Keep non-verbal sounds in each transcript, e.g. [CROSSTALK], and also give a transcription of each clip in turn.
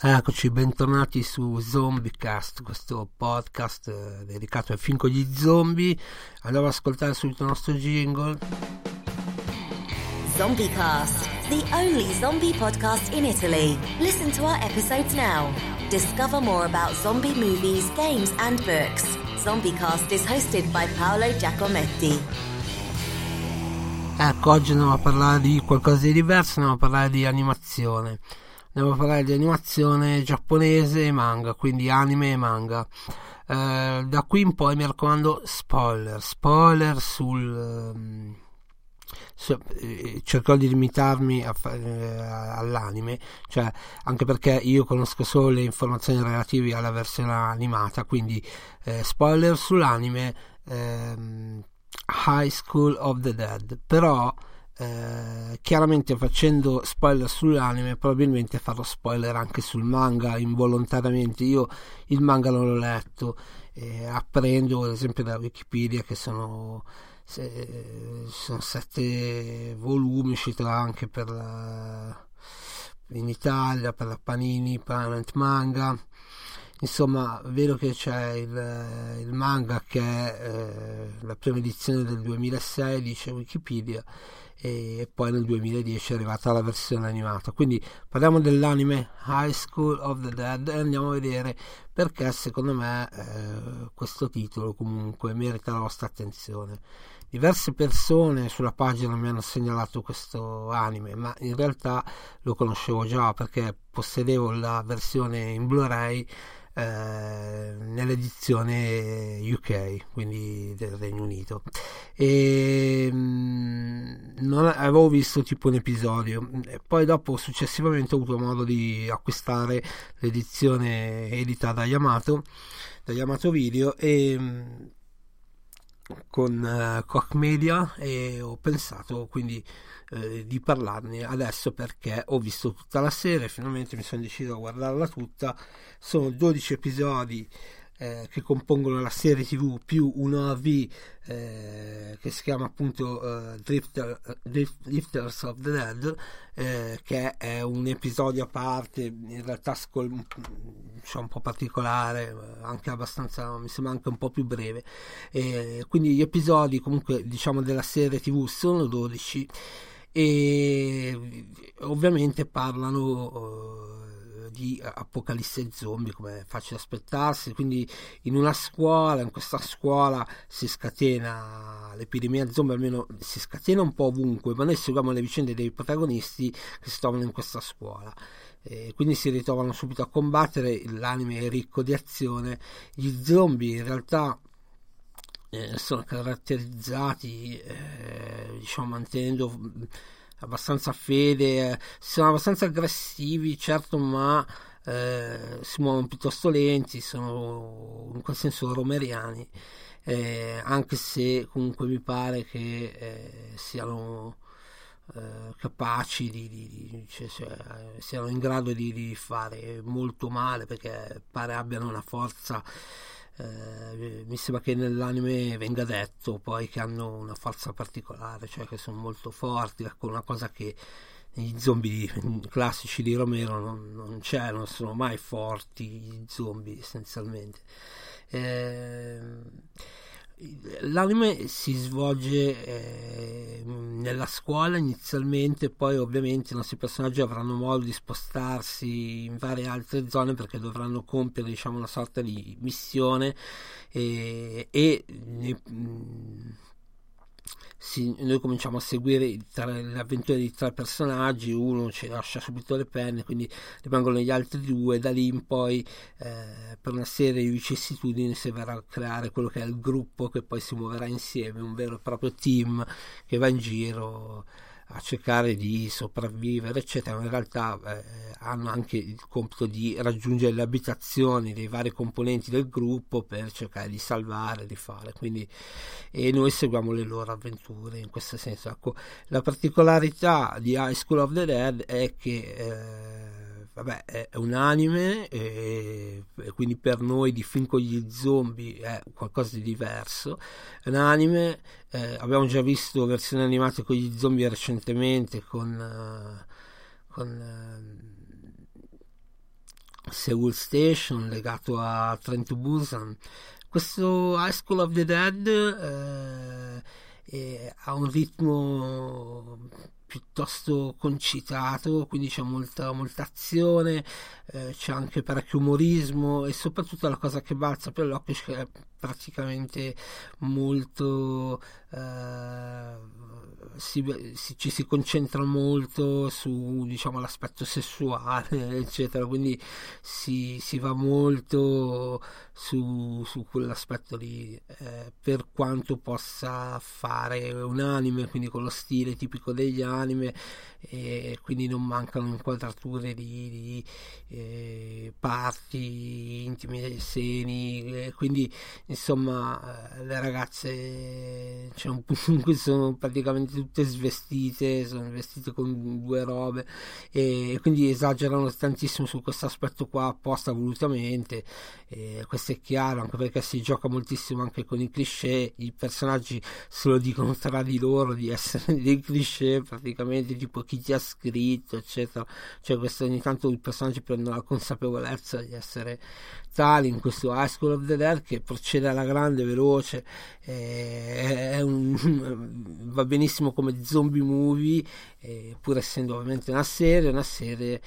Eccoci, bentornati su Zombiecast, questo podcast eh, dedicato ai film con gli zombie. Andiamo ad ascoltare subito il nostro jingle. Zombiecast, the only zombie podcast in Italy. Listen to our episodes now. Discover more about zombie movies, games, and books. Zombiecast is hosted by Paolo Giacometti. Ecco, oggi andiamo a parlare di qualcosa di diverso, andiamo a parlare di animazione. A parlare di animazione giapponese e manga, quindi anime e manga. Eh, da qui in poi mi raccomando spoiler, spoiler sul... Um, eh, cercherò di limitarmi a, eh, all'anime, cioè anche perché io conosco solo le informazioni relative alla versione animata, quindi eh, spoiler sull'anime ehm, High School of the Dead, però eh, chiaramente facendo spoiler sull'anime probabilmente farò spoiler anche sul manga involontariamente. Io il manga non l'ho letto eh, apprendo ad esempio da Wikipedia che sono se, sono sette volumi usciti anche per la, in Italia per la Panini Planet Manga. Insomma vedo che c'è il, il manga che è eh, la prima edizione del 2006 dice Wikipedia e poi nel 2010 è arrivata la versione animata quindi parliamo dell'anime High School of the Dead e andiamo a vedere perché secondo me eh, questo titolo comunque merita la vostra attenzione diverse persone sulla pagina mi hanno segnalato questo anime, ma in realtà lo conoscevo già perché possedevo la versione in Blu-ray eh, nell'edizione UK, quindi del Regno Unito. E non avevo visto tipo un episodio, e poi dopo successivamente ho avuto modo di acquistare l'edizione edita da Yamato, da Yamato Video e mm, con uh, Koch Media e ho pensato quindi eh, di parlarne adesso perché ho visto tutta la serie, finalmente mi sono deciso a guardarla tutta, sono 12 episodi eh, che compongono la serie tv più un OAV eh, che si chiama appunto uh, Drifter, Drift, Drifters of the Dead eh, che è un episodio a parte in realtà scol- cioè un po' particolare anche abbastanza mi sembra anche un po' più breve. Quindi gli episodi comunque diciamo della serie tv sono 12 e ovviamente parlano di apocalisse zombie come è facile aspettarsi. Quindi in una scuola in questa scuola si scatena l'epidemia zombie almeno si scatena un po' ovunque ma noi seguiamo le vicende dei protagonisti che si trovano in questa scuola. E quindi si ritrovano subito a combattere l'anime è ricco di azione. Gli zombie in realtà eh, sono caratterizzati eh, diciamo mantenendo abbastanza fede, eh, sono abbastanza aggressivi, certo, ma eh, si muovono piuttosto lenti, sono in quel senso romeriani, eh, anche se comunque mi pare che eh, siano eh, capaci di, di, di cioè, cioè, siano in grado di, di fare molto male perché pare abbiano una forza eh, mi sembra che nell'anime venga detto poi che hanno una forza particolare, cioè che sono molto forti, ecco una cosa che negli zombie classici di Romero non, non c'è, non sono mai forti gli zombie essenzialmente. Eh, L'anime si svolge eh, nella scuola inizialmente, poi ovviamente i nostri personaggi avranno modo di spostarsi in varie altre zone perché dovranno compiere diciamo, una sorta di missione e, e ne, si, noi cominciamo a seguire tre, le avventure di tre personaggi, uno ci lascia subito le penne, quindi rimangono gli altri due, da lì in poi eh, per una serie di vicissitudini si verrà a creare quello che è il gruppo che poi si muoverà insieme, un vero e proprio team che va in giro a cercare di sopravvivere eccetera. In realtà eh, hanno anche il compito di raggiungere le abitazioni dei vari componenti del gruppo per cercare di salvare di fare. Quindi e noi seguiamo le loro avventure in questo senso. Ecco la particolarità di High School of the Dead è che eh, vabbè, è un anime e, e, quindi per noi di film con gli zombie è qualcosa di diverso. È un anime, eh, abbiamo già visto versioni animate con gli zombie recentemente con, uh, con uh, Seoul Station legato a Trent to Busan. Questo High School of the Dead eh, eh, ha un ritmo piuttosto concitato, quindi c'è molta, molta azione, eh, c'è anche parecchio umorismo e soprattutto la cosa che balza per l'occhio è praticamente molto eh, si, si, ci si concentra molto su diciamo, l'aspetto sessuale [LAUGHS] eccetera. Quindi si, si va molto su, su quell'aspetto lì eh, per quanto possa fare un anime quindi con lo stile tipico degli anime e quindi non mancano inquadrature di, di eh, parti intime seni quindi insomma eh, le ragazze cui [LAUGHS] sono praticamente tutte svestite sono vestite con due robe e quindi esagerano tantissimo su questo aspetto qua apposta volutamente e questo è chiaro anche perché si gioca moltissimo anche con i cliché i personaggi se lo dicono tra di loro di essere [LAUGHS] dei cliché praticamente tipo chi ti ha scritto eccetera. Cioè questo ogni tanto i personaggi prendono la consapevolezza di essere tali in questo High School of the Dead che procede alla grande veloce eh, un, [LAUGHS] va benissimo come zombie movie eh, pur essendo ovviamente una serie una serie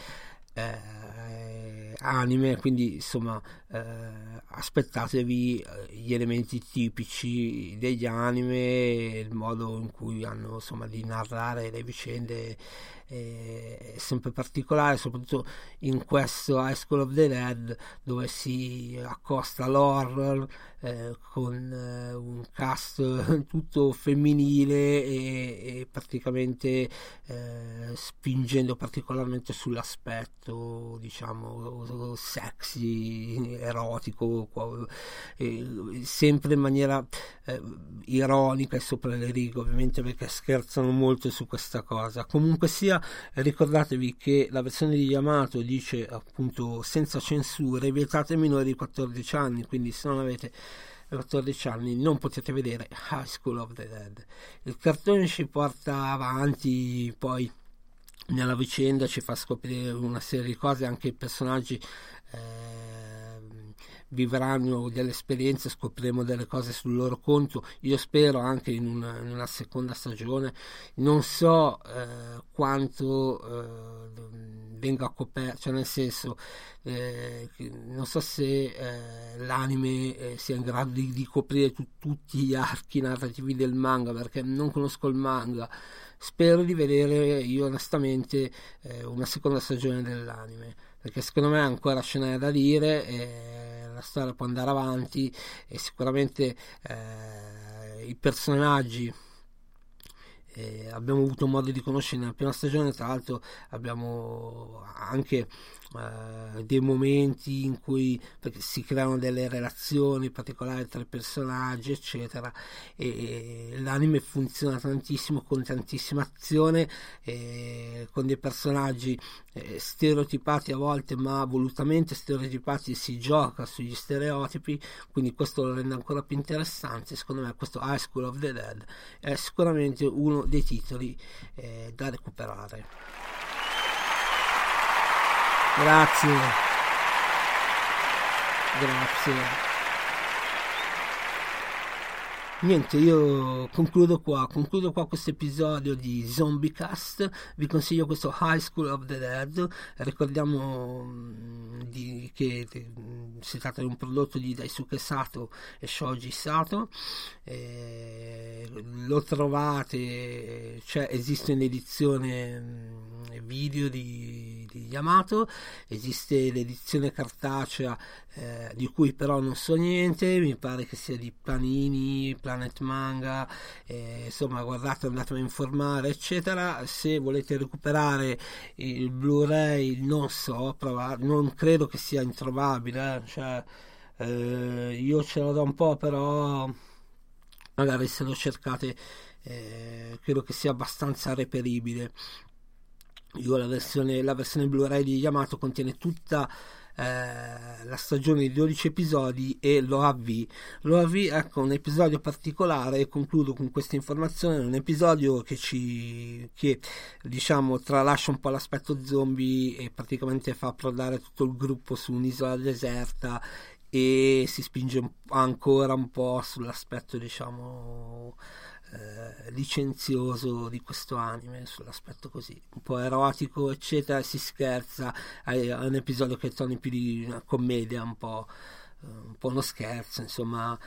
eh, anime quindi insomma eh, aspettatevi eh, gli elementi tipici degli anime il modo in cui hanno insomma di narrare le vicende è sempre particolare, soprattutto in questo High School of the Dead dove si accosta l'horror eh, con eh, un cast [LAUGHS] tutto femminile e, e praticamente eh, spingendo particolarmente sull'aspetto diciamo sexy, erotico, sempre in maniera eh, ironica e sopra le righe ovviamente perché scherzano molto su questa cosa. Comunque sia ricordatevi che la versione di Yamato dice appunto senza censure vietate minori di 14 anni, quindi se non avete 14 anni non potete vedere High School of the Dead. Il cartone ci porta avanti poi nella vicenda, ci fa scoprire una serie di cose, anche i personaggi eh, vivranno delle esperienze, scopriremo delle cose sul loro conto. Io spero anche in una, in una seconda stagione. Non so eh, quanto eh, venga coperto, cioè nel senso, eh, non so se eh, l'anime eh, sia in grado di, di coprire tu, tutti gli archi narrativi del manga perché non conosco il manga. Spero di vedere io onestamente eh, una seconda stagione dell'anime perché secondo me ancora ce n'è da dire la storia può andare avanti e sicuramente eh, i personaggi eh, abbiamo avuto modo di conoscere nella prima stagione, tra l'altro abbiamo anche eh, dei momenti in cui si creano delle relazioni particolari tra i personaggi, eccetera. E, e l'anime funziona tantissimo con tantissima azione, eh, con dei personaggi eh, stereotipati a volte, ma volutamente stereotipati si gioca sugli stereotipi, quindi questo lo rende ancora più interessante. Secondo me, questo High School of the Dead è sicuramente uno dei titoli eh, da recuperare. Grazie. Grazie. Niente, io concludo qua, concludo qua questo episodio di Zombiecast, vi consiglio questo High School of the Dead, ricordiamo mm, di, che mh, si tratta di un prodotto di Daisuke Sato e Shoji Sato. Eh, lo trovate cioè esiste un'edizione mh, video di, di, Yamato esiste l'edizione cartacea eh, di cui però non so niente mi pare che sia di Panini Planet Manga eh, insomma guardate andatemi a informare eccetera. Se volete recuperare il Blu-ray non so provare, non credo che sia introvabile eh, cioè, eh, io ce l'ho da un po' però magari se lo cercate eh, credo che sia abbastanza reperibile. Io la versione, la versione Blu-ray di Yamato contiene tutta eh, la stagione di 12 episodi e l'OAV. L'OAV ecco un episodio particolare concludo con questa informazione, un episodio che ci che diciamo tralascia un po' l'aspetto zombie e praticamente fa approdare tutto il gruppo su un'isola deserta e si spinge ancora un po' sull'aspetto diciamo eh, licenzioso di questo anime sull'aspetto così un po' erotico eccetera si scherza è un episodio che torna più di una commedia un po', eh, un po' uno scherzo insomma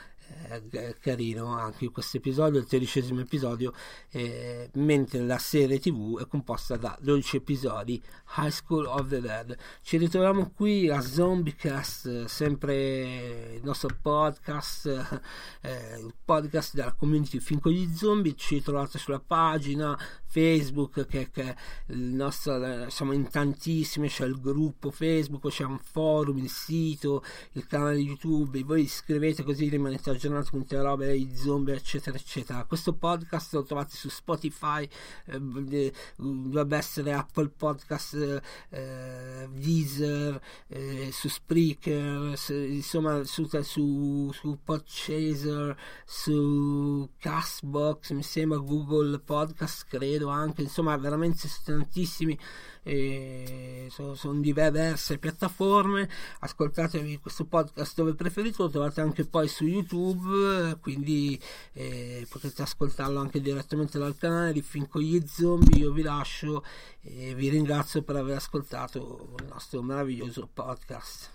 è carino anche questo episodio, il tredicesimo episodio, eh, mentre la serie tv è composta da 12 episodi, High School of the Dead. Ci ritroviamo qui a Zombiecast, sempre il nostro podcast, eh, il podcast della community Fin con gli zombie, ci trovate sulla pagina Facebook, che, che il nostro, siamo in tantissime, c'è il gruppo Facebook, c'è un forum, il sito, il canale YouTube, voi iscrivete così rimanete aggiornati con tutte le robe dei zombie, eccetera, eccetera. Questo podcast lo trovate su Spotify, eh, dovrebbe essere Apple Podcast, eh, Deezer, eh, su Spreaker, su, insomma su, su, su Podchaser, su Castbox, mi sembra Google Podcast, credo anche, insomma veramente tantissimi, eh, sono, sono, diverse piattaforme, ascoltatevi questo podcast dove preferite, lo trovate anche poi su YouTube, quindi eh, potete ascoltarlo anche direttamente dal canale di Fin con gli zombie, io vi lascio e vi ringrazio per aver ascoltato il nostro meraviglioso podcast.